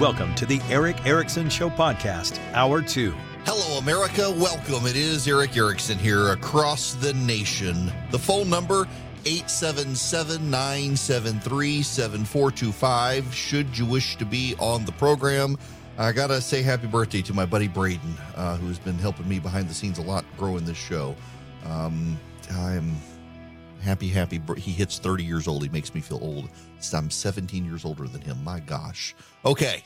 Welcome to the Erick Erickson Show Podcast, Hour 2. Hello, America. Welcome. It is Erick Erickson here across the nation. The phone number 877-973-7425 should you wish to be on the program. I got to say happy birthday to my buddy Braden, uh, who's been helping me behind the scenes a lot growing this show. Um, I'm happy, happy. He hits 30 years old. He makes me feel old. I'm 17 years older than him. My gosh. Okay.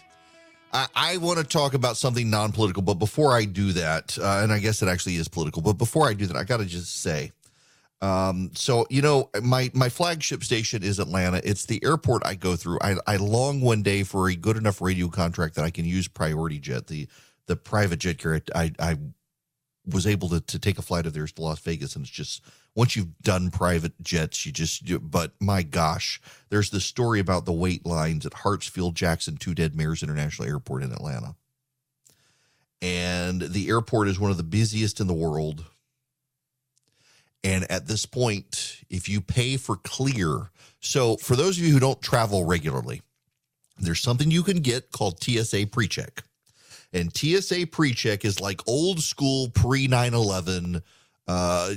I, I want to talk about something non political, but before I do that, uh, and I guess it actually is political, but before I do that, I got to just say, um, so you know, my my flagship station is Atlanta. It's the airport I go through. I, I long one day for a good enough radio contract that I can use Priority Jet, the the private jet carrier. I I was able to to take a flight of theirs to Las Vegas, and it's just once you've done private jets, you just. You, but my gosh, there's this story about the wait lines at Hartsfield Jackson Two Dead Mares International Airport in Atlanta, and the airport is one of the busiest in the world and at this point, if you pay for Clear, so for those of you who don't travel regularly, there's something you can get called TSA PreCheck. And TSA PreCheck is like old school pre 9 11 uh,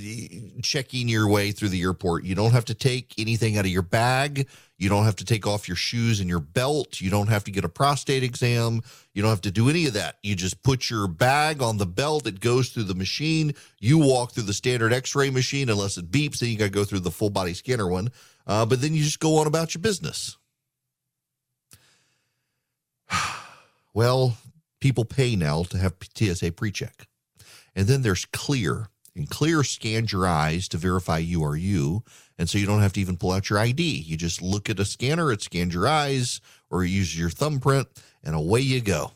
checking your way through the airport. You don't have to take anything out of your bag. You don't have to take off your shoes and your belt. You don't have to get a prostate exam. You don't have to do any of that. You just put your bag on the belt. It goes through the machine. You walk through the standard x ray machine, unless it beeps, then you got to go through the full body scanner one. Uh, but then you just go on about your business. well, people pay now to have TSA pre check. And then there's Clear and Clear scans your eyes to verify you are you. And so you don't have to even pull out your ID. You just look at a scanner, it scans your eyes, or use your thumbprint, and away you go.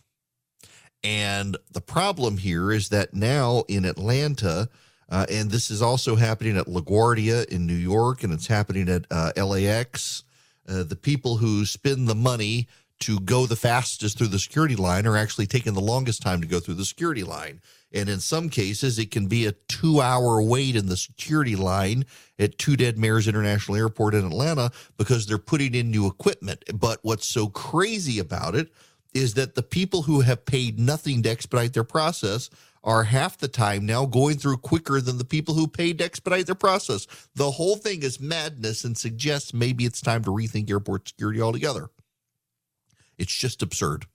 And the problem here is that now in Atlanta, uh, and this is also happening at LaGuardia in New York, and it's happening at uh, LAX. Uh, the people who spend the money to go the fastest through the security line are actually taking the longest time to go through the security line. And in some cases, it can be a two hour wait in the security line at Two Dead Mares International Airport in Atlanta because they're putting in new equipment. But what's so crazy about it is that the people who have paid nothing to expedite their process are half the time now going through quicker than the people who paid to expedite their process. The whole thing is madness and suggests maybe it's time to rethink airport security altogether. It's just absurd.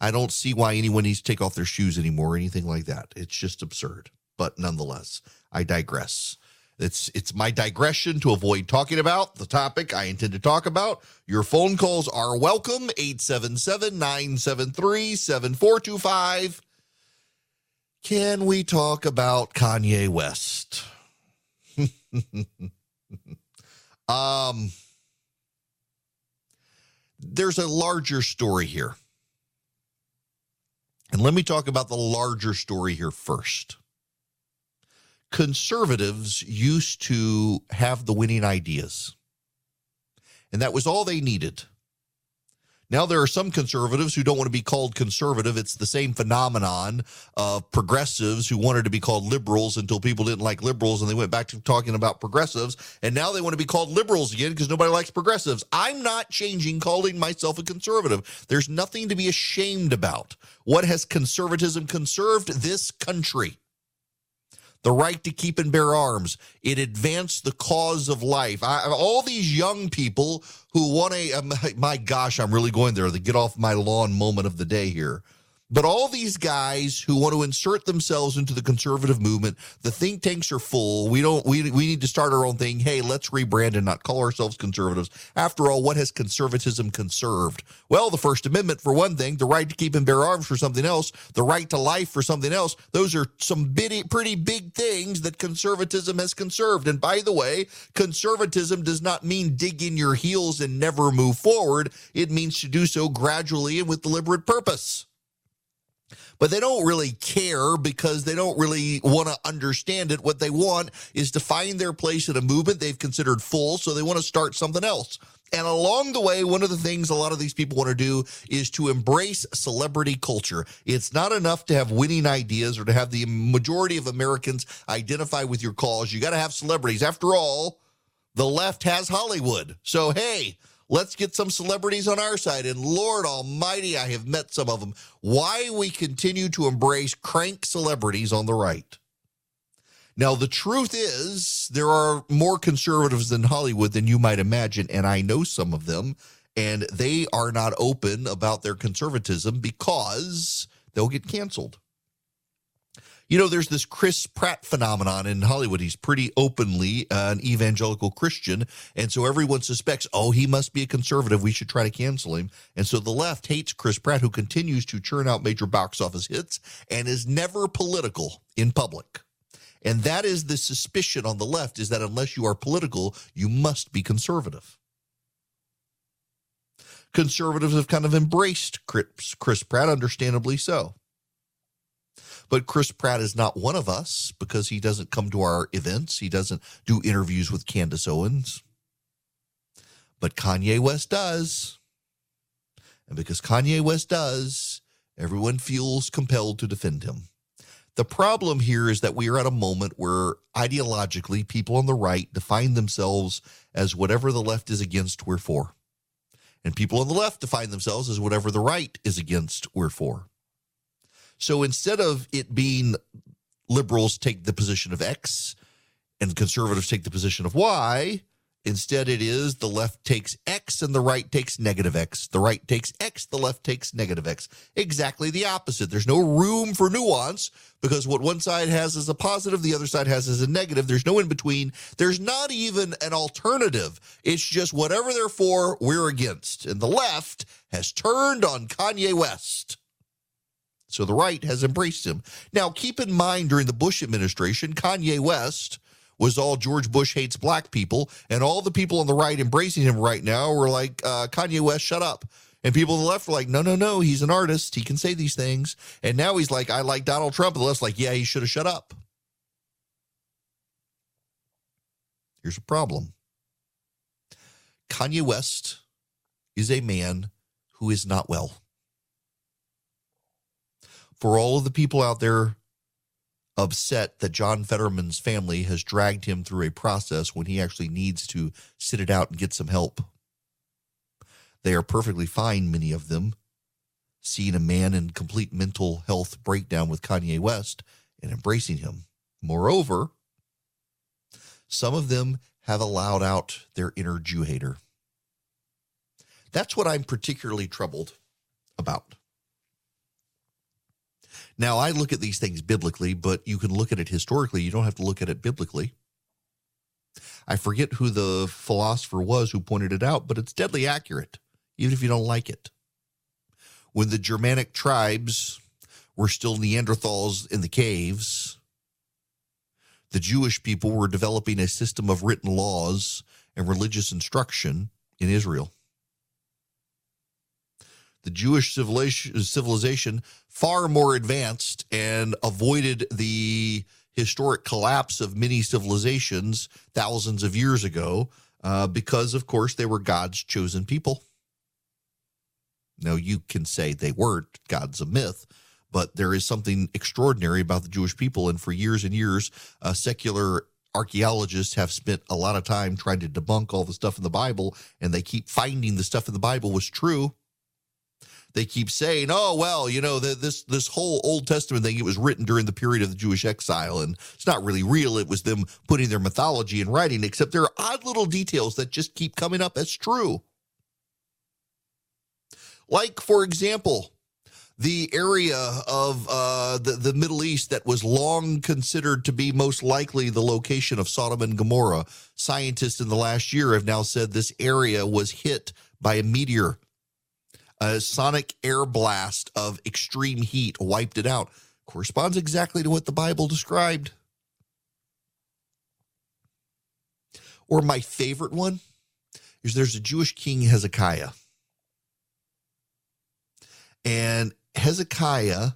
I don't see why anyone needs to take off their shoes anymore or anything like that. It's just absurd. But nonetheless, I digress. It's it's my digression to avoid talking about the topic I intend to talk about. Your phone calls are welcome 877-973-7425. Can we talk about Kanye West? um there's a larger story here. And let me talk about the larger story here first. Conservatives used to have the winning ideas, and that was all they needed. Now, there are some conservatives who don't want to be called conservative. It's the same phenomenon of progressives who wanted to be called liberals until people didn't like liberals and they went back to talking about progressives. And now they want to be called liberals again because nobody likes progressives. I'm not changing calling myself a conservative. There's nothing to be ashamed about. What has conservatism conserved this country? The right to keep and bear arms. It advanced the cause of life. I, all these young people who want a, um, my gosh, I'm really going there, the get off my lawn moment of the day here. But all these guys who want to insert themselves into the conservative movement, the think tanks are full. We don't we we need to start our own thing. Hey, let's rebrand and not call ourselves conservatives. After all, what has conservatism conserved? Well, the First Amendment for one thing, the right to keep and bear arms for something else, the right to life for something else. Those are some bitty, pretty big things that conservatism has conserved. And by the way, conservatism does not mean dig in your heels and never move forward. It means to do so gradually and with deliberate purpose but they don't really care because they don't really want to understand it. What they want is to find their place in a movement they've considered full, so they want to start something else. And along the way, one of the things a lot of these people want to do is to embrace celebrity culture. It's not enough to have winning ideas or to have the majority of Americans identify with your cause. You got to have celebrities. After all, the left has Hollywood. So, hey, Let's get some celebrities on our side. And Lord Almighty, I have met some of them. Why we continue to embrace crank celebrities on the right. Now, the truth is, there are more conservatives in Hollywood than you might imagine, and I know some of them, and they are not open about their conservatism because they'll get canceled. You know, there's this Chris Pratt phenomenon in Hollywood. He's pretty openly uh, an evangelical Christian. And so everyone suspects, oh, he must be a conservative. We should try to cancel him. And so the left hates Chris Pratt, who continues to churn out major box office hits and is never political in public. And that is the suspicion on the left is that unless you are political, you must be conservative. Conservatives have kind of embraced Chris, Chris Pratt, understandably so. But Chris Pratt is not one of us because he doesn't come to our events. He doesn't do interviews with Candace Owens. But Kanye West does. And because Kanye West does, everyone feels compelled to defend him. The problem here is that we are at a moment where ideologically people on the right define themselves as whatever the left is against, we're for. And people on the left define themselves as whatever the right is against, we're for. So instead of it being liberals take the position of X and conservatives take the position of Y, Instead, it is the left takes X and the right takes negative X. The right takes X, the left takes negative X. Exactly the opposite. There's no room for nuance because what one side has is a positive, the other side has is a negative. There's no in between. There's not even an alternative. It's just whatever they're for, we're against. And the left has turned on Kanye West. So the right has embraced him. Now, keep in mind during the Bush administration, Kanye West was all George Bush hates black people, and all the people on the right embracing him right now were like, uh, Kanye West, shut up. And people on the left were like, no, no, no, he's an artist. He can say these things. And now he's like, I like Donald Trump. And the left's like, yeah, he should have shut up. Here's a problem Kanye West is a man who is not well. For all of the people out there upset that John Fetterman's family has dragged him through a process when he actually needs to sit it out and get some help. They are perfectly fine, many of them, seeing a man in complete mental health breakdown with Kanye West and embracing him. Moreover, some of them have allowed out their inner Jew hater. That's what I'm particularly troubled about. Now, I look at these things biblically, but you can look at it historically. You don't have to look at it biblically. I forget who the philosopher was who pointed it out, but it's deadly accurate, even if you don't like it. When the Germanic tribes were still Neanderthals in the caves, the Jewish people were developing a system of written laws and religious instruction in Israel the Jewish civilization far more advanced and avoided the historic collapse of many civilizations thousands of years ago uh, because, of course, they were God's chosen people. Now, you can say they weren't, God's a myth, but there is something extraordinary about the Jewish people. And for years and years, uh, secular archaeologists have spent a lot of time trying to debunk all the stuff in the Bible, and they keep finding the stuff in the Bible was true they keep saying, "Oh well, you know, the, this this whole Old Testament thing it was written during the period of the Jewish exile, and it's not really real. It was them putting their mythology in writing. Except there are odd little details that just keep coming up as true. Like, for example, the area of uh, the, the Middle East that was long considered to be most likely the location of Sodom and Gomorrah. Scientists in the last year have now said this area was hit by a meteor a sonic air blast of extreme heat wiped it out. Corresponds exactly to what the Bible described. Or my favorite one is there's a Jewish king, Hezekiah. And Hezekiah,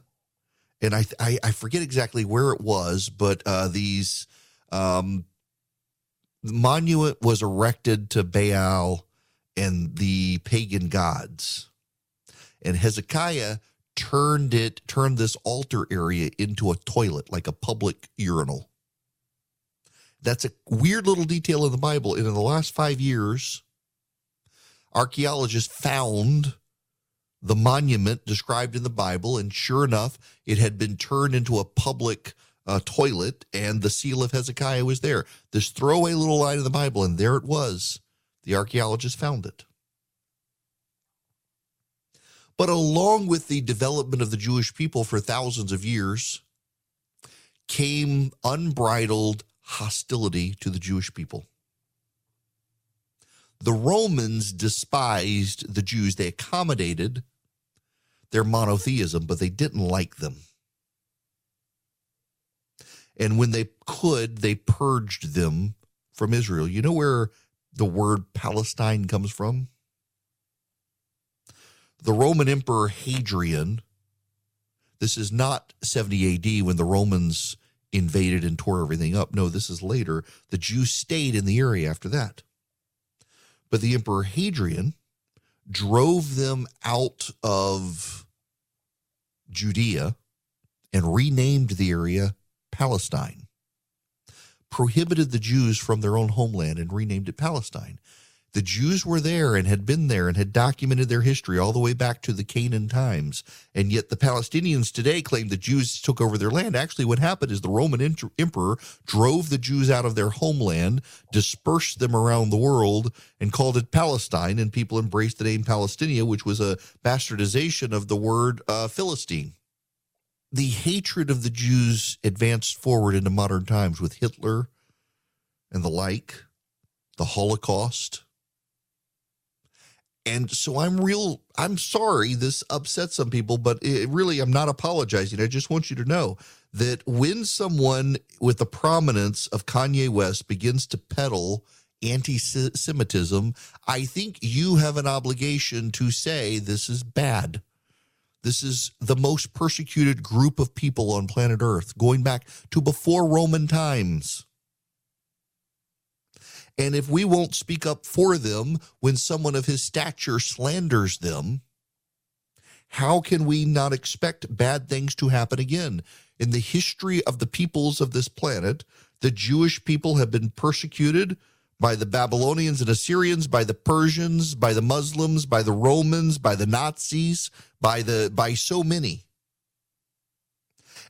and I, I, I forget exactly where it was, but uh, these um, the monument was erected to Baal and the pagan gods. And Hezekiah turned it, turned this altar area into a toilet, like a public urinal. That's a weird little detail in the Bible. And in the last five years, archaeologists found the monument described in the Bible, and sure enough, it had been turned into a public uh, toilet, and the seal of Hezekiah was there. This throwaway little line in the Bible, and there it was. The archaeologists found it. But along with the development of the Jewish people for thousands of years came unbridled hostility to the Jewish people. The Romans despised the Jews. They accommodated their monotheism, but they didn't like them. And when they could, they purged them from Israel. You know where the word Palestine comes from? The Roman Emperor Hadrian, this is not 70 AD when the Romans invaded and tore everything up. No, this is later. The Jews stayed in the area after that. But the Emperor Hadrian drove them out of Judea and renamed the area Palestine, prohibited the Jews from their own homeland and renamed it Palestine. The Jews were there and had been there and had documented their history all the way back to the Canaan times. And yet the Palestinians today claim the Jews took over their land. Actually, what happened is the Roman emperor drove the Jews out of their homeland, dispersed them around the world, and called it Palestine. And people embraced the name Palestinia, which was a bastardization of the word uh, Philistine. The hatred of the Jews advanced forward into modern times with Hitler and the like, the Holocaust and so I'm real, I'm sorry this upset some people, but it, really, I'm not apologizing. I just want you to know that when someone with the prominence of Kanye West begins to peddle anti Semitism, I think you have an obligation to say this is bad. This is the most persecuted group of people on planet Earth, going back to before Roman times. And if we won't speak up for them when someone of his stature slanders them, how can we not expect bad things to happen again? In the history of the peoples of this planet, the Jewish people have been persecuted by the Babylonians and Assyrians, by the Persians, by the Muslims, by the Romans, by the Nazis, by the by so many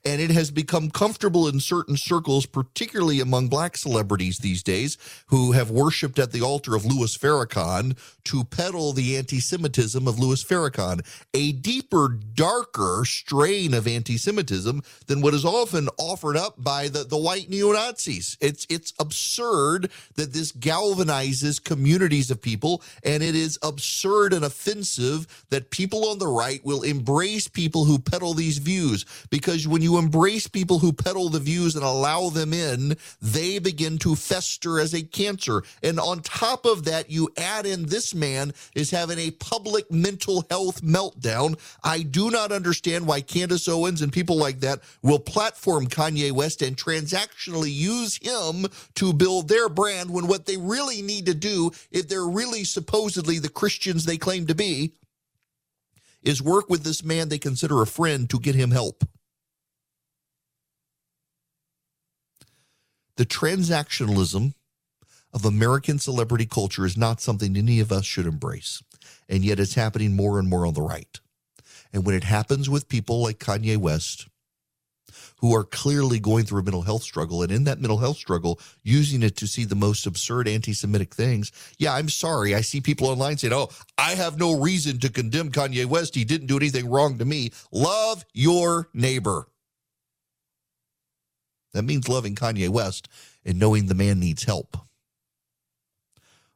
and it has become comfortable in certain circles, particularly among black celebrities these days, who have worshipped at the altar of Louis Farrakhan to peddle the anti Semitism of Louis Farrakhan, a deeper, darker strain of anti Semitism than what is often offered up by the, the white neo Nazis. It's, it's absurd that this galvanizes communities of people, and it is absurd and offensive that people on the right will embrace people who peddle these views because when you you embrace people who peddle the views and allow them in, they begin to fester as a cancer. And on top of that, you add in this man is having a public mental health meltdown. I do not understand why Candace Owens and people like that will platform Kanye West and transactionally use him to build their brand when what they really need to do, if they're really supposedly the Christians they claim to be, is work with this man they consider a friend to get him help. The transactionalism of American celebrity culture is not something any of us should embrace. And yet it's happening more and more on the right. And when it happens with people like Kanye West, who are clearly going through a mental health struggle, and in that mental health struggle, using it to see the most absurd anti Semitic things. Yeah, I'm sorry. I see people online saying, oh, I have no reason to condemn Kanye West. He didn't do anything wrong to me. Love your neighbor. That means loving Kanye West and knowing the man needs help.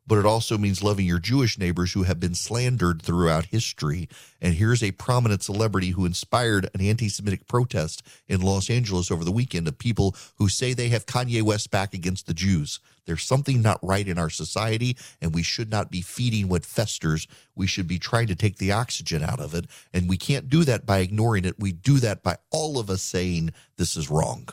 But it also means loving your Jewish neighbors who have been slandered throughout history. And here's a prominent celebrity who inspired an anti Semitic protest in Los Angeles over the weekend of people who say they have Kanye West back against the Jews. There's something not right in our society, and we should not be feeding what festers. We should be trying to take the oxygen out of it. And we can't do that by ignoring it. We do that by all of us saying this is wrong.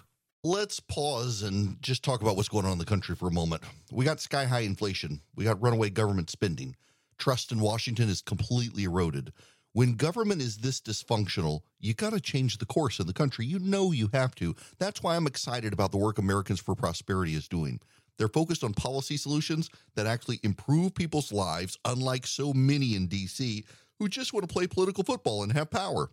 Let's pause and just talk about what's going on in the country for a moment. We got sky high inflation. We got runaway government spending. Trust in Washington is completely eroded. When government is this dysfunctional, you got to change the course in the country. You know you have to. That's why I'm excited about the work Americans for Prosperity is doing. They're focused on policy solutions that actually improve people's lives, unlike so many in DC who just want to play political football and have power.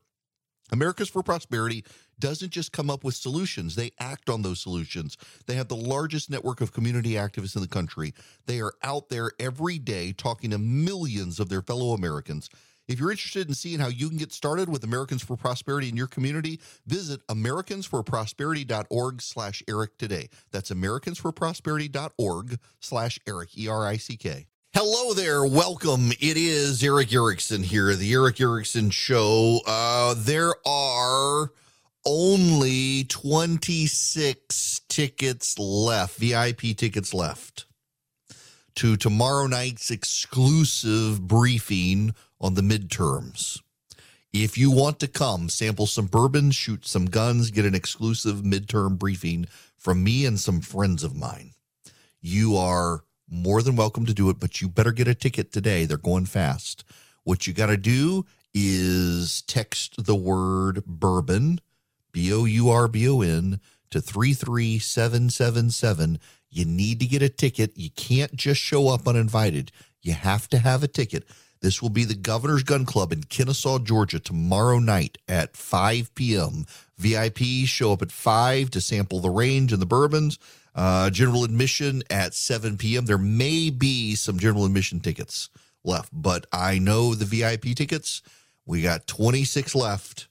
Americans for Prosperity doesn't just come up with solutions, they act on those solutions. They have the largest network of community activists in the country. They are out there every day talking to millions of their fellow Americans. If you're interested in seeing how you can get started with Americans for Prosperity in your community, visit americansforprosperity.org slash Erick today. That's americansforprosperity.org slash Erick, E-R-I-C-K. Hello there. Welcome. It is Erick Erickson here, the Erick Erickson Show. Uh, there are only 26 tickets left, VIP tickets left to tomorrow night's exclusive briefing on the midterms. If you want to come, sample some bourbon, shoot some guns, get an exclusive midterm briefing from me and some friends of mine, you are more than welcome to do it, but you better get a ticket today. They're going fast. What you got to do is text the word bourbon, B O U R B O N, to 33777. You need to get a ticket. You can't just show up uninvited. You have to have a ticket. This will be the Governor's Gun Club in Kennesaw, Georgia, tomorrow night at 5 p.m. VIPs show up at 5 to sample the range and the bourbons. Uh, general admission at 7 p.m. There may be some general admission tickets left, but I know the VIP tickets. We got 26 left.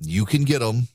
You can get them.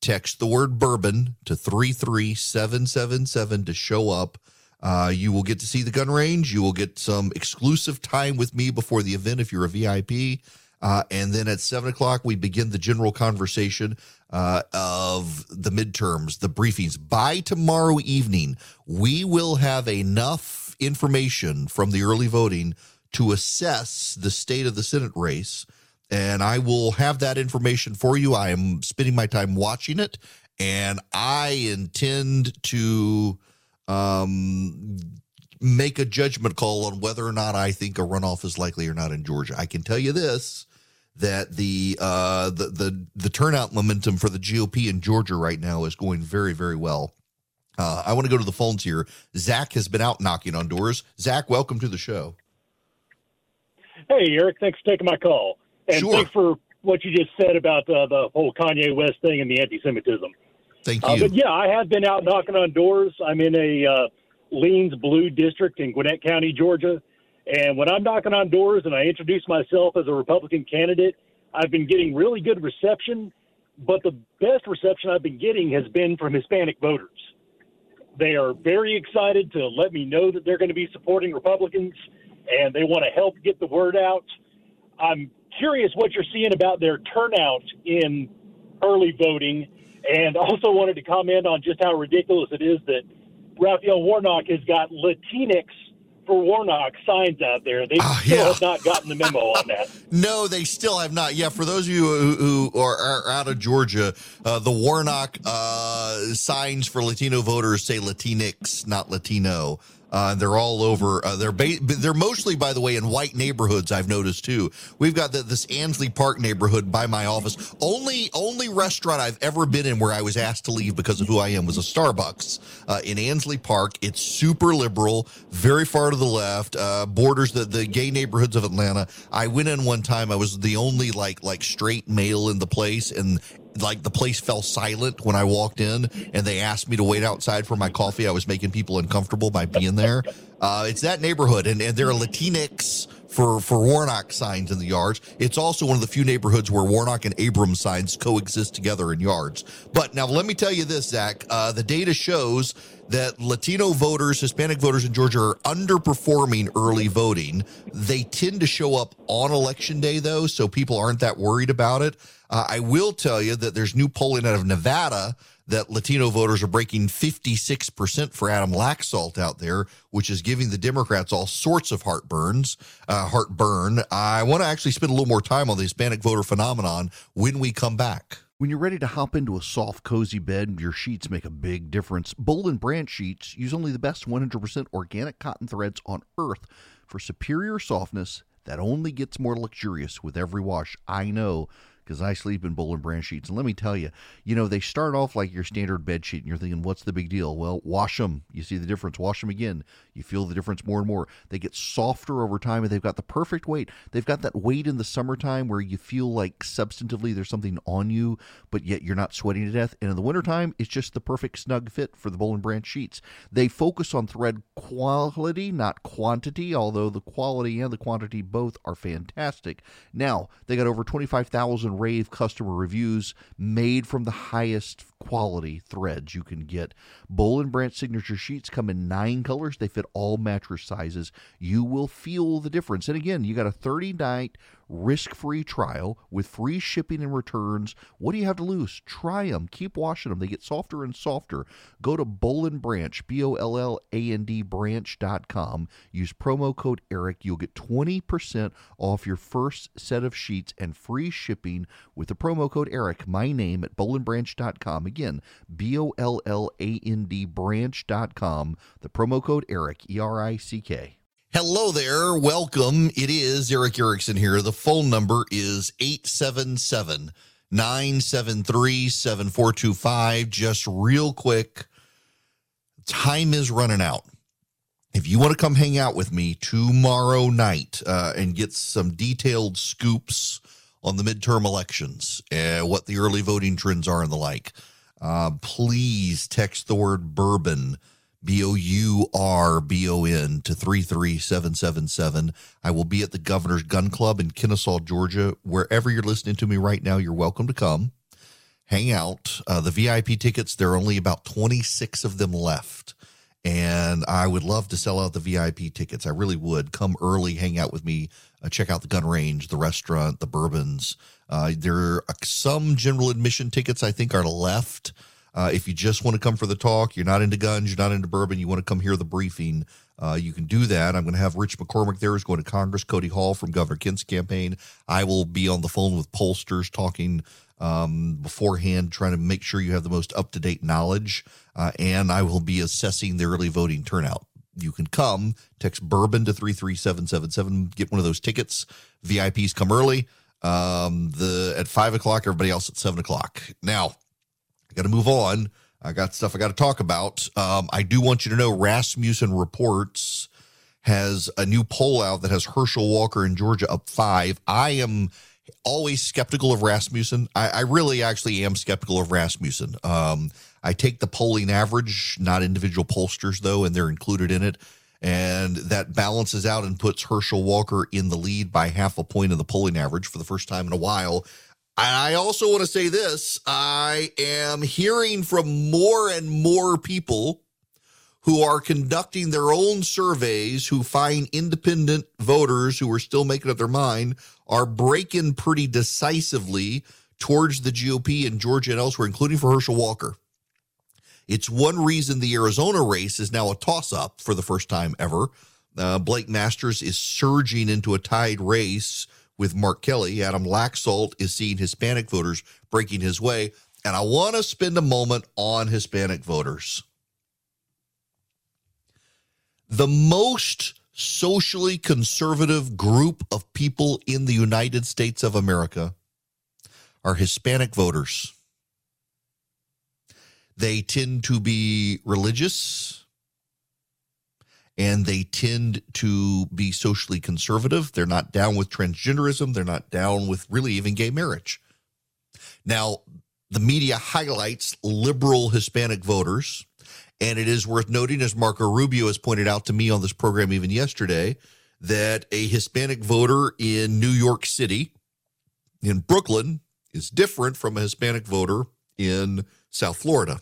Text the word bourbon to 33777 to show up. Uh, you will get to see the gun range. You will get some exclusive time with me before the event if you're a VIP. Uh, and then at seven o'clock, we begin the general conversation uh, of the midterms, the briefings. By tomorrow evening, we will have enough information from the early voting to assess the state of the Senate race. And I will have that information for you. I am spending my time watching it, and I intend to um, make a judgment call on whether or not I think a runoff is likely or not in Georgia. I can tell you this that the uh, the the the turnout momentum for the GOP in Georgia right now is going very very well. Uh, I want to go to the phones here. Zach has been out knocking on doors. Zach, welcome to the show. Hey, Erick, thanks for taking my call, and Sure. thanks for what you just said about uh, the whole Kanye West thing and the anti-Semitism. Thank Uh, you. but yeah, I have been out knocking on doors. I'm in a uh, Leans Blue district in Gwinnett County, Georgia. And when I'm knocking on doors and I introduce myself as a Republican candidate, I've been getting really good reception. But the best reception I've been getting has been from Hispanic voters. They are very excited to let me know that they're going to be supporting Republicans and they want to help get the word out. I'm curious what you're seeing about their turnout in early voting, and also wanted to comment on just how ridiculous it is that Raphael Warnock has got Latinx for Warnock signs out there. They Ah, still yeah. have not gotten the memo on that. No, they still have not. Yeah, for those of you who, who are, are out of Georgia, uh, the Warnock uh, signs for Latino voters say Latinx, not Latino. Uh, they're all over. Uh, they're ba- they're mostly, by the way, in white neighborhoods. I've noticed too. We've got the, this Ansley Park neighborhood by my office. Only only restaurant I've ever been in where I was asked to leave because of who I am was a Starbucks uh, in Ansley Park. It's super liberal, very far to the left, uh, borders the the gay neighborhoods of Atlanta. I went in one time. I was the only like like straight male in the place, and like the place fell silent when I walked in, and they asked me to wait outside for my coffee. I was making people uncomfortable by being there. Uh, it's that neighborhood, and, and there are Latinx for for Warnock signs in the yards. It's also one of the few neighborhoods where Warnock and Abrams signs coexist together in yards. But now let me tell you this, Zach. Uh, the data shows that Latino voters, Hispanic voters in Georgia are underperforming early voting. They tend to show up on election day, though, so people aren't that worried about it. Uh, I will tell you that there's new polling out of Nevada that Latino voters are breaking 56% for Adam Laxalt out there, which is giving the Democrats all sorts of heartburns, uh, heartburn. I want to actually spend a little more time on the Hispanic voter phenomenon when we come back. When you're ready to hop into a soft, cozy bed, your sheets make a big difference. Boll and Branch sheets use only the best 100% organic cotton threads on earth for superior softness that only gets more luxurious with every wash. I know because I sleep in Boll and Branch sheets. And let me tell you, you know, they start off like your standard bed sheet, and you're thinking, what's the big deal? Well, wash them. You see the difference. Wash them again. You feel the difference more and more. They get softer over time, and they've got the perfect weight. They've got that weight in the summertime where you feel like substantively there's something on you, but yet you're not sweating to death. And in the wintertime, it's just the perfect snug fit for the Boll and Branch sheets. They focus on thread quality, not quantity, although the quality and the quantity both are fantastic. Now, they got over 25,000 rave customer reviews made from the highest quality threads you can get. Boll and Branch signature sheets come in nine colors. They fit all mattress sizes. You will feel the difference. And again, you got a 30 night risk free trial with free shipping and returns. What do you have to lose? Try them. Keep washing them. They get softer and softer. Go to Boll and Branch, B O L L A N D branch.com. Use promo code ERICK. You'll get 20% off your first set of sheets and free shipping with the promo code ERICK, my name at bollandbranch.com. Again, B O L L A N D branch.com. The promo code ERICK, E R I C K. Hello there. Welcome. It is Erick Erickson here. The phone number is 877 973 7425. Just real quick, time is running out. If you want to come hang out with me tomorrow night uh, and get some detailed scoops on the midterm elections, uh, what the early voting trends are and the like, uh, please text the word bourbon B O U R B O N to 33777. I will be at the Governor's Gun Club in Kennesaw, Georgia. Wherever you're listening to me right now, you're welcome to come. Hang out. Uh, the VIP tickets, there are only about 26 of them left. And I would love to sell out the VIP tickets. I really would. Come early, hang out with me, uh, check out the gun range, the restaurant, the bourbons. Uh, there are some general admission tickets I think are left. Uh, if you just want to come for the talk, you're not into guns, you're not into bourbon, you want to come hear the briefing, uh, you can do that. I'm going to have Rich McCormick there, who's going to Congress, Cody Hall from Governor Kemp's campaign. I will be on the phone with pollsters talking um, beforehand, trying to make sure you have the most up to date knowledge. Uh, and I will be assessing the early voting turnout. You can come, text bourbon to 33777, get one of those tickets. VIPs come early. Um, the at five o'clock, everybody else at seven o'clock. Now, I got to move on. I got stuff I got to talk about. Um, I do want you to know Rasmussen Reports has a new poll out that has Herschel Walker in Georgia up five. I am always skeptical of Rasmussen. I, I really actually am skeptical of Rasmussen. Um, I take the polling average, not individual pollsters, though, and they're included in it. And that balances out and puts Herschel Walker in the lead by half a point of the polling average for the first time in a while. I also want to say this I am hearing from more and more people who are conducting their own surveys who find independent voters who are still making up their mind are breaking pretty decisively towards the GOP in Georgia and elsewhere, including for Herschel Walker. It's one reason the Arizona race is now a toss up for the first time ever. Uh, Blake Masters is surging into a tied race with Mark Kelly. Adam Laxalt is seeing Hispanic voters breaking his way. And I want to spend a moment on Hispanic voters. The most socially conservative group of people in the United States of America are Hispanic voters. They tend to be religious and they tend to be socially conservative. They're not down with transgenderism, they're not down with really even gay marriage. Now, the media highlights liberal Hispanic voters, and it is worth noting, as Marco Rubio has pointed out to me on this program even yesterday, that a Hispanic voter in New York City, in Brooklyn, is different from a Hispanic voter in South Florida.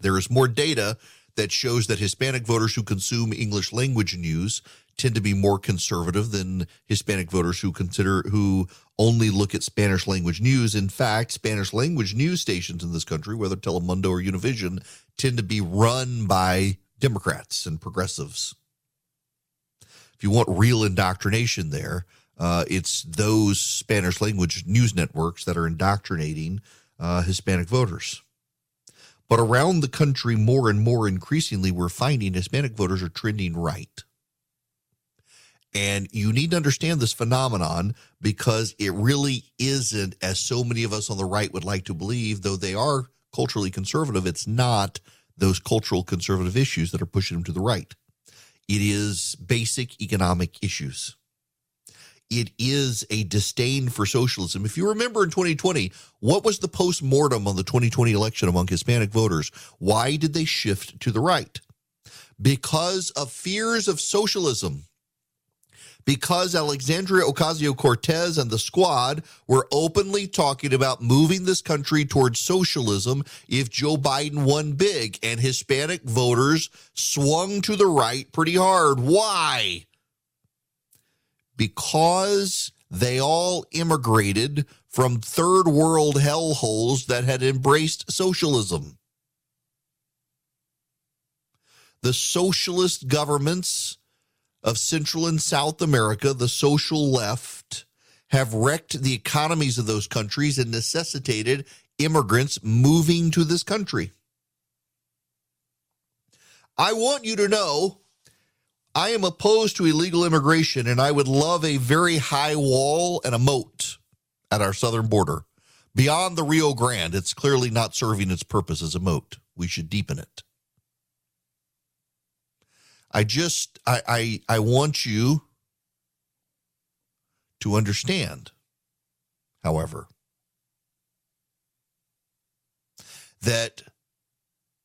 There is more data that shows that Hispanic voters who consume English language news tend to be more conservative than Hispanic voters who consider who only look at Spanish language news. In fact, Spanish language news stations in this country, whether Telemundo or Univision, tend to be run by Democrats and progressives. If you want real indoctrination there, uh, it's those Spanish language news networks that are indoctrinating uh, Hispanic voters. But around the country, more and more increasingly, we're finding Hispanic voters are trending right. And you need to understand this phenomenon because it really isn't, as so many of us on the right would like to believe, though they are culturally conservative, it's not those cultural conservative issues that are pushing them to the right. It is basic economic issues. It is a disdain for socialism. If you remember in 2020, what was the post mortem on the 2020 election among Hispanic voters? Why did they shift to the right? Because of fears of socialism because Alexandria Ocasio Cortez and the squad were openly talking about moving this country towards socialism if Joe Biden won big, and Hispanic voters swung to the right pretty hard. Why? Because they all immigrated from third world hellholes that had embraced socialism. The socialist governments of Central and South America, the social left, have wrecked the economies of those countries and necessitated immigrants moving to this country. I want you to know I am opposed to illegal immigration and I would love a very high wall and a moat at our southern border. Beyond the Rio Grande, it's clearly not serving its purpose as a moat. We should deepen it. I just I, I I want you to understand, however, that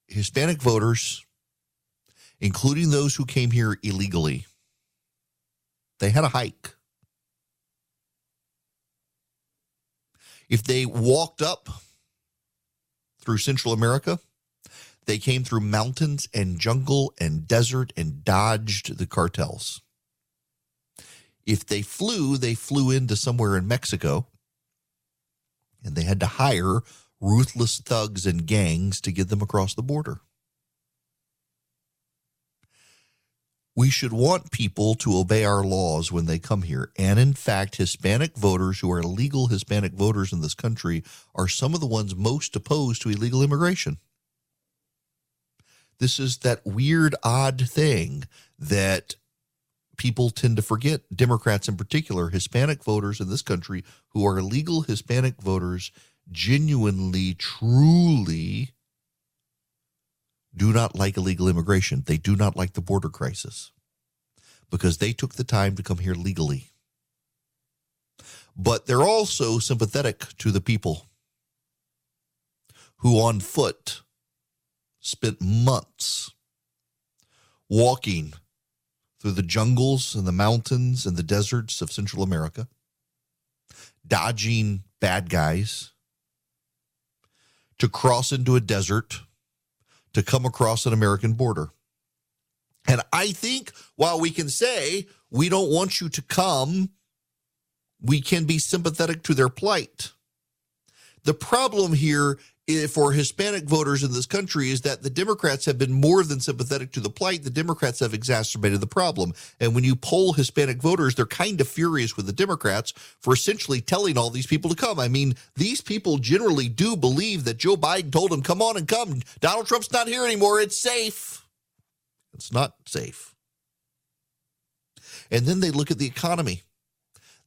Hispanic voters, including those who came here illegally, they had a hike. If they walked up through Central America, they came through mountains and jungle and desert and dodged the cartels. If they flew, they flew into somewhere in Mexico and they had to hire ruthless thugs and gangs to get them across the border. We should want people to obey our laws when they come here. And in fact, Hispanic voters who are legal Hispanic voters in this country are some of the ones most opposed to illegal immigration. This is that weird, odd thing that people tend to forget, Democrats in particular, Hispanic voters in this country who are legal Hispanic voters genuinely, truly not like illegal immigration. They do not like the border crisis because they took the time to come here legally. But they're also sympathetic to the people who on foot spent months walking through the jungles and the mountains and the deserts of Central America, dodging bad guys, to cross into a desert, to come across an American border. And I think while we can say we don't want you to come, we can be sympathetic to their plight. The problem here Eh, for Hispanic voters in this country is that the Democrats have been more than sympathetic to the plight. The Democrats have exacerbated the problem. And when you poll Hispanic voters, they're kind of furious with the Democrats for essentially telling all these people to come. I mean, these people generally do believe that Joe Biden told them, come on and come. Donald Trump's not here anymore. It's safe. It's not safe. And then they look at the economy.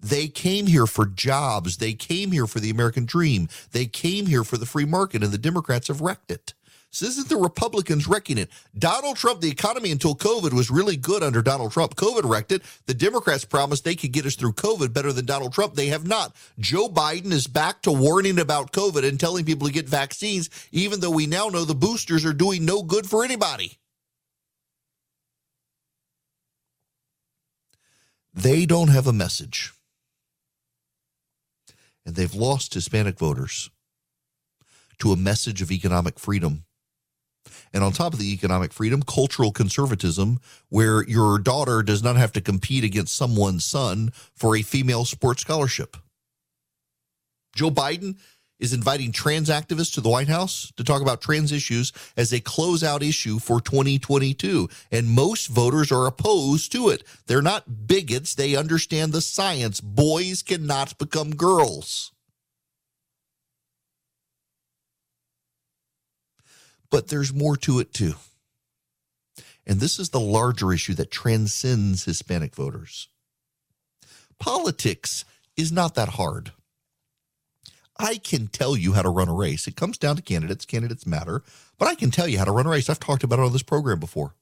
They came here for jobs. They came here for the American dream. They came here for the free market, and the Democrats have wrecked it. So this isn't the Republicans wrecking it. Donald Trump, the economy until COVID was really good under Donald Trump. COVID wrecked it. The Democrats promised they could get us through COVID better than Donald Trump. They have not. Joe Biden is back to warning about COVID and telling people to get vaccines, even though we now know the boosters are doing no good for anybody. They don't have a message and they've lost Hispanic voters to a message of economic freedom. And on top of the economic freedom, cultural conservatism, where your daughter does not have to compete against someone's son for a female sports scholarship. Joe Biden is inviting trans activists to the White House to talk about trans issues as a closeout issue for 2022. And most voters are opposed to it. They're not bigots, they understand the science. Boys cannot become girls. But there's more to it, too. And this is the larger issue that transcends Hispanic voters. Politics is not that hard. I can tell you how to run a race. It comes down to candidates. Candidates matter, but I can tell you how to run a race. I've talked about it on this program before.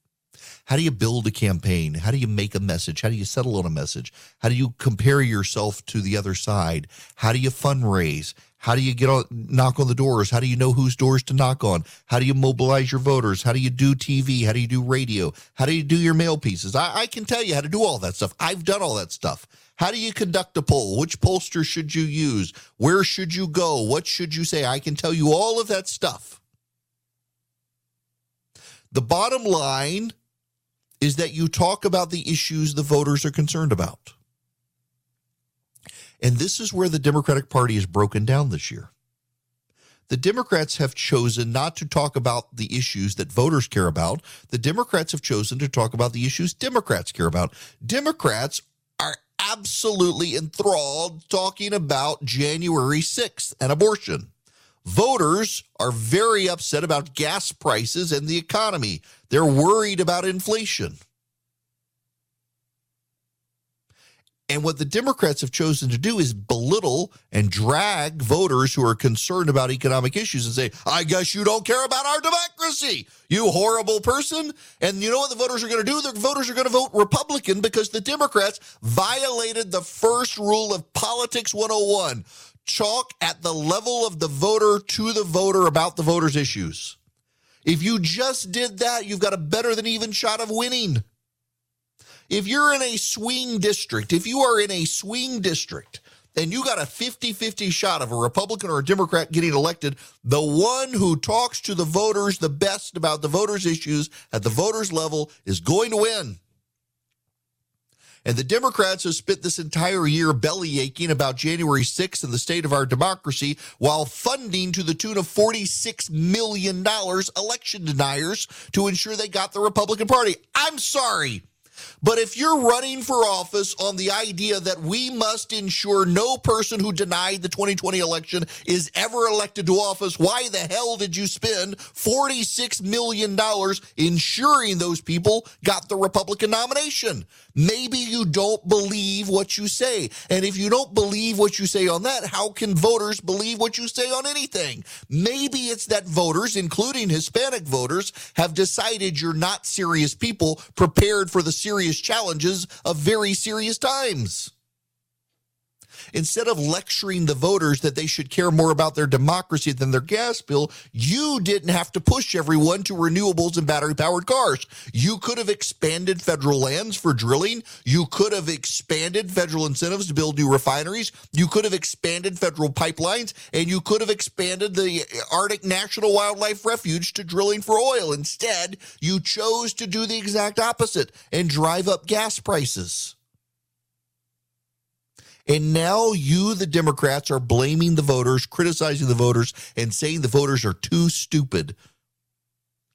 How do you build a campaign? How do you make a message? How do you settle on a message? How do you compare yourself to the other side? How do you fundraise? How do you get on knock on the doors? How do you know whose doors to knock on? How do you mobilize your voters? How do you do TV? How do you do radio? How do you do your mail pieces? I, I can tell you how to do all that stuff. I've done all that stuff. How do you conduct a poll? Which pollster should you use? Where should you go? What should you say? I can tell you all of that stuff. The bottom line is that you talk about the issues the voters are concerned about. And this is where the Democratic Party is broken down this year. The Democrats have chosen not to talk about the issues that voters care about. The Democrats have chosen to talk about the issues Democrats care about. Democrats are absolutely enthralled talking about January 6th and abortion. Voters are very upset about gas prices and the economy. They're worried about inflation. And what the Democrats have chosen to do is belittle and drag voters who are concerned about economic issues and say, I guess you don't care about our democracy, you horrible person. And you know what the voters are going to do? The voters are going to vote Republican because the Democrats violated the first rule of Politics 101 chalk at the level of the voter to the voter about the voter's issues. If you just did that, you've got a better than even shot of winning. If you're in a swing district, if you are in a swing district and you got a 50 50 shot of a Republican or a Democrat getting elected, the one who talks to the voters the best about the voters' issues at the voters' level is going to win. And the Democrats have spent this entire year belly aching about January 6th and the state of our democracy while funding to the tune of $46 million election deniers to ensure they got the Republican Party. I'm sorry. But if you're running for office on the idea that we must ensure no person who denied the 2020 election is ever elected to office, why the hell did you spend $46 million ensuring those people got the Republican nomination? Maybe you don't believe what you say. And if you don't believe what you say on that, how can voters believe what you say on anything? Maybe it's that voters, including Hispanic voters, have decided you're not serious people prepared for the serious challenges of very serious times. Instead of lecturing the voters that they should care more about their democracy than their gas bill, you didn't have to push everyone to renewables and battery powered cars. You could have expanded federal lands for drilling. You could have expanded federal incentives to build new refineries. You could have expanded federal pipelines and you could have expanded the Arctic National Wildlife Refuge to drilling for oil. Instead, you chose to do the exact opposite and drive up gas prices. And now you, the Democrats, are blaming the voters, criticizing the voters, and saying the voters are too stupid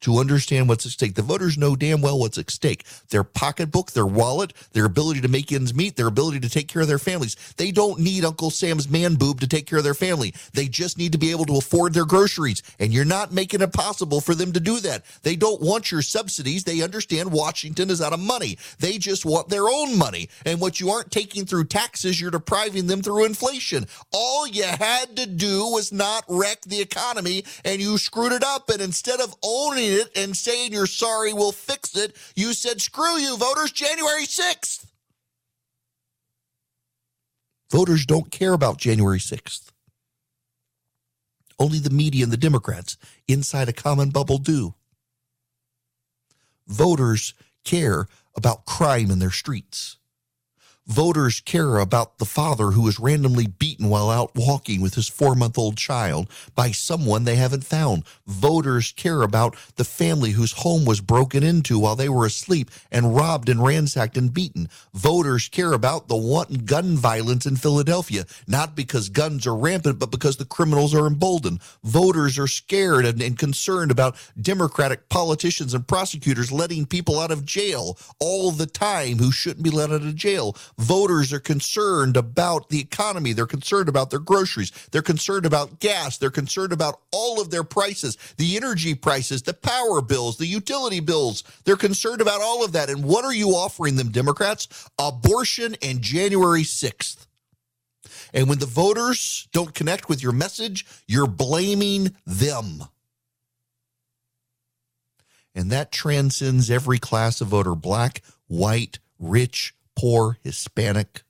to understand what's at stake. The voters know damn well what's at stake their pocketbook, their wallet, their ability to make ends meet, their ability to take care of their families. They don't need Uncle Sam's man boob to take care of their family. They just need to be able to afford their groceries. And you're not making it possible for them to do that. They don't want your subsidies. They understand Washington is out of money. They just want their own money. And what you aren't taking through taxes, you're depriving them through inflation. All you had to do was not wreck the economy and you screwed it up. And instead of owning it and saying you're sorry, we'll fix it. You said, screw you, voters, January 6th. Voters don't care about January 6th. Only the media and the Democrats inside a common bubble do. Voters care about crime in their streets. Voters care about the father who was randomly beaten while out walking with his four month old child by someone they haven't found. Voters care about the family whose home was broken into while they were asleep and robbed and ransacked and beaten. Voters care about the wanton gun violence in Philadelphia, not because guns are rampant, but because the criminals are emboldened. Voters are scared and, and concerned about Democratic politicians and prosecutors letting people out of jail all the time who shouldn't be let out of jail voters are concerned about the economy. They're concerned about their groceries. They're concerned about gas. They're concerned about all of their prices, the energy prices, the power bills, the utility bills. They're concerned about all of that. And what are you offering them, Democrats? Abortion and January 6th. And when the voters don't connect with your message, you're blaming them. And that transcends every class of voter black, white, rich, poor, Hispanic.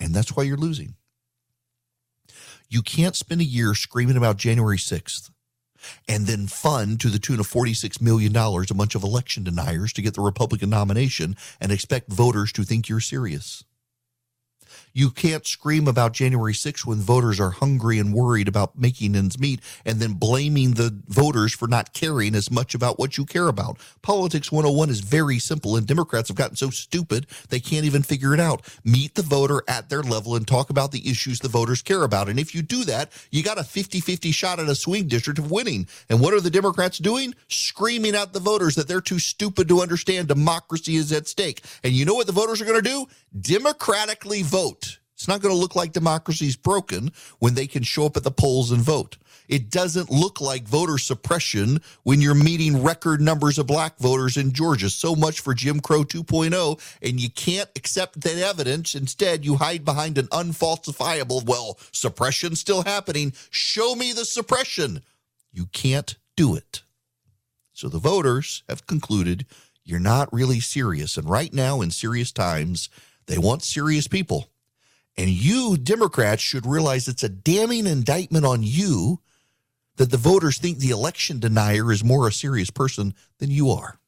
And that's why you're losing. You can't spend a year screaming about January 6th and then fund to the tune of $46 million a bunch of election deniers to get the Republican nomination and expect voters to think you're serious. You can't scream about January 6th when voters are hungry and worried about making ends meet and then blaming the voters for not caring as much about what you care about. Politics 101 is very simple, and Democrats have gotten so stupid they can't even figure it out. Meet the voter at their level and talk about the issues the voters care about. And if you do that, you got a 50 50 shot at a swing district of winning. And what are the Democrats doing? Screaming at the voters that they're too stupid to understand democracy is at stake. And you know what the voters are going to do? Democratically vote. It's not going to look like democracy's broken when they can show up at the polls and vote. It doesn't look like voter suppression when you're meeting record numbers of black voters in Georgia. So much for Jim Crow 2.0, and you can't accept that evidence. Instead, you hide behind an unfalsifiable, well, suppression still happening. Show me the suppression. You can't do it. So the voters have concluded you're not really serious. And right now, in serious times, they want serious people. And you, Democrats, should realize it's a damning indictment on you that the voters think the election denier is more a serious person than you are.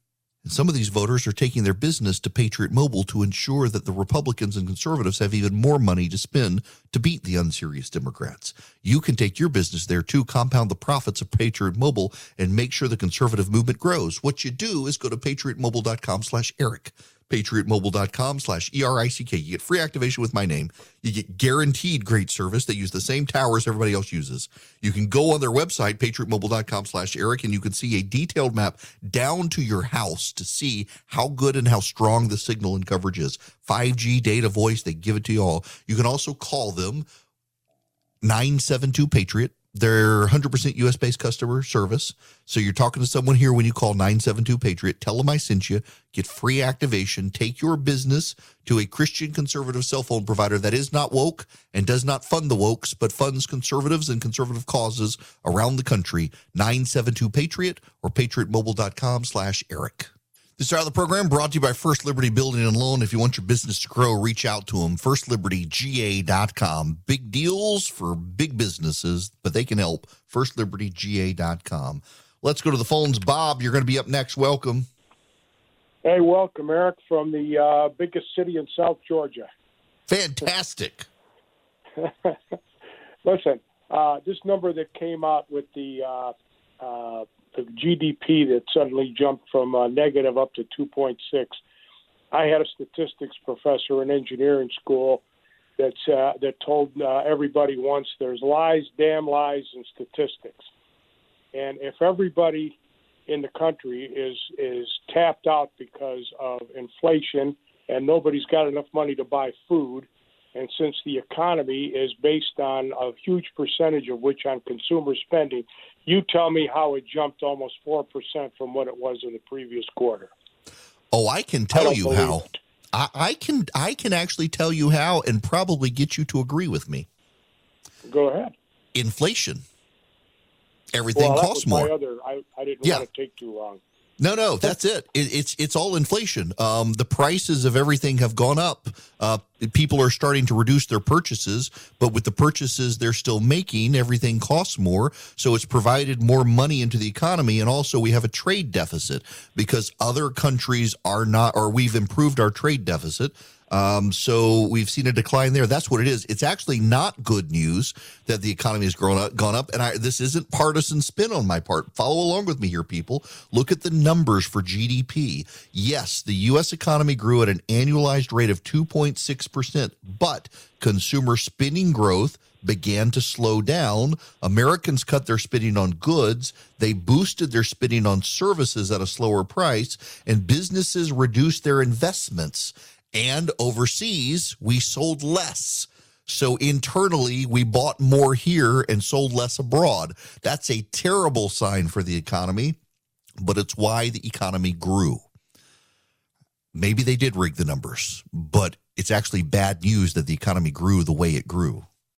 And some of these voters are taking their business to Patriot Mobile to ensure that the Republicans and conservatives have even more money to spend to beat the unserious Democrats. You can take your business there too, compound the profits of Patriot Mobile, and make sure the conservative movement grows. What you do is go to patriotmobile.com slash Erick patriotmobile.com slash E-R-I-C-K. You get free activation with my name. You get guaranteed great service. They use the same towers everybody else uses. You can go on their website, patriotmobile.com slash Erick, and you can see a detailed map down to your house to see how good and how strong the signal and coverage is. 5G data voice, they give it to you all. You can also call them 972 Patriot. They're 100% US based customer service. So you're talking to someone here when you call 972 Patriot. Tell them I sent you. Get free activation. Take your business to a Christian conservative cell phone provider that is not woke and does not fund the wokes, but funds conservatives and conservative causes around the country. 972 Patriot or patriotmobile.com slash Erick. This hour of the program brought to you by First Liberty Building and Loan. If you want your business to grow, reach out to them. FirstLibertyGA.com. Big deals for big businesses, but they can help. FirstLibertyGA.com. Let's go to the phones. Bob, you're going to be up next. Welcome. Hey, welcome, Erick, from the uh, biggest city in South Georgia. Fantastic. Listen, uh, this number that came out with the uh, uh the GDP that suddenly jumped from uh, negative up to 2.6. I had a statistics professor in engineering school that's uh, that told uh, everybody once there's lies, damn lies, and statistics. And if everybody in the country is is tapped out because of inflation and nobody's got enough money to buy food, and since the economy is based on a huge percentage of which on consumer spending, you tell me how it jumped almost 4% from what it was in the previous quarter. Oh, I can tell I you how. I, I, can I can actually tell you how and probably get you to agree with me. Go ahead. Inflation. Everything well, costs more. Other, I, I didn't yeah. want to take too long. No, no, that's it. it. It's it's all inflation. Um, the prices of everything have gone up. Uh, people are starting to reduce their purchases, but with the purchases they're still making, everything costs more. So it's provided more money into the economy, and also we have a trade deficit because other countries are not, or we've improved our trade deficit. Um, so we've seen a decline there. That's what it is. It's actually not good news that the economy has grown up, gone up. And I, this isn't partisan spin on my part. Follow along with me here, people. Look at the numbers for GDP. Yes, the U.S. economy grew at an annualized rate of 2.6%, but consumer spending growth began to slow down. Americans cut their spending on goods. They boosted their spending on services at a slower price, and businesses reduced their investments. And overseas, we sold less. So internally, we bought more here and sold less abroad. That's a terrible sign for the economy, but it's why the economy grew. Maybe they did rig the numbers, but it's actually bad news that the economy grew the way it grew.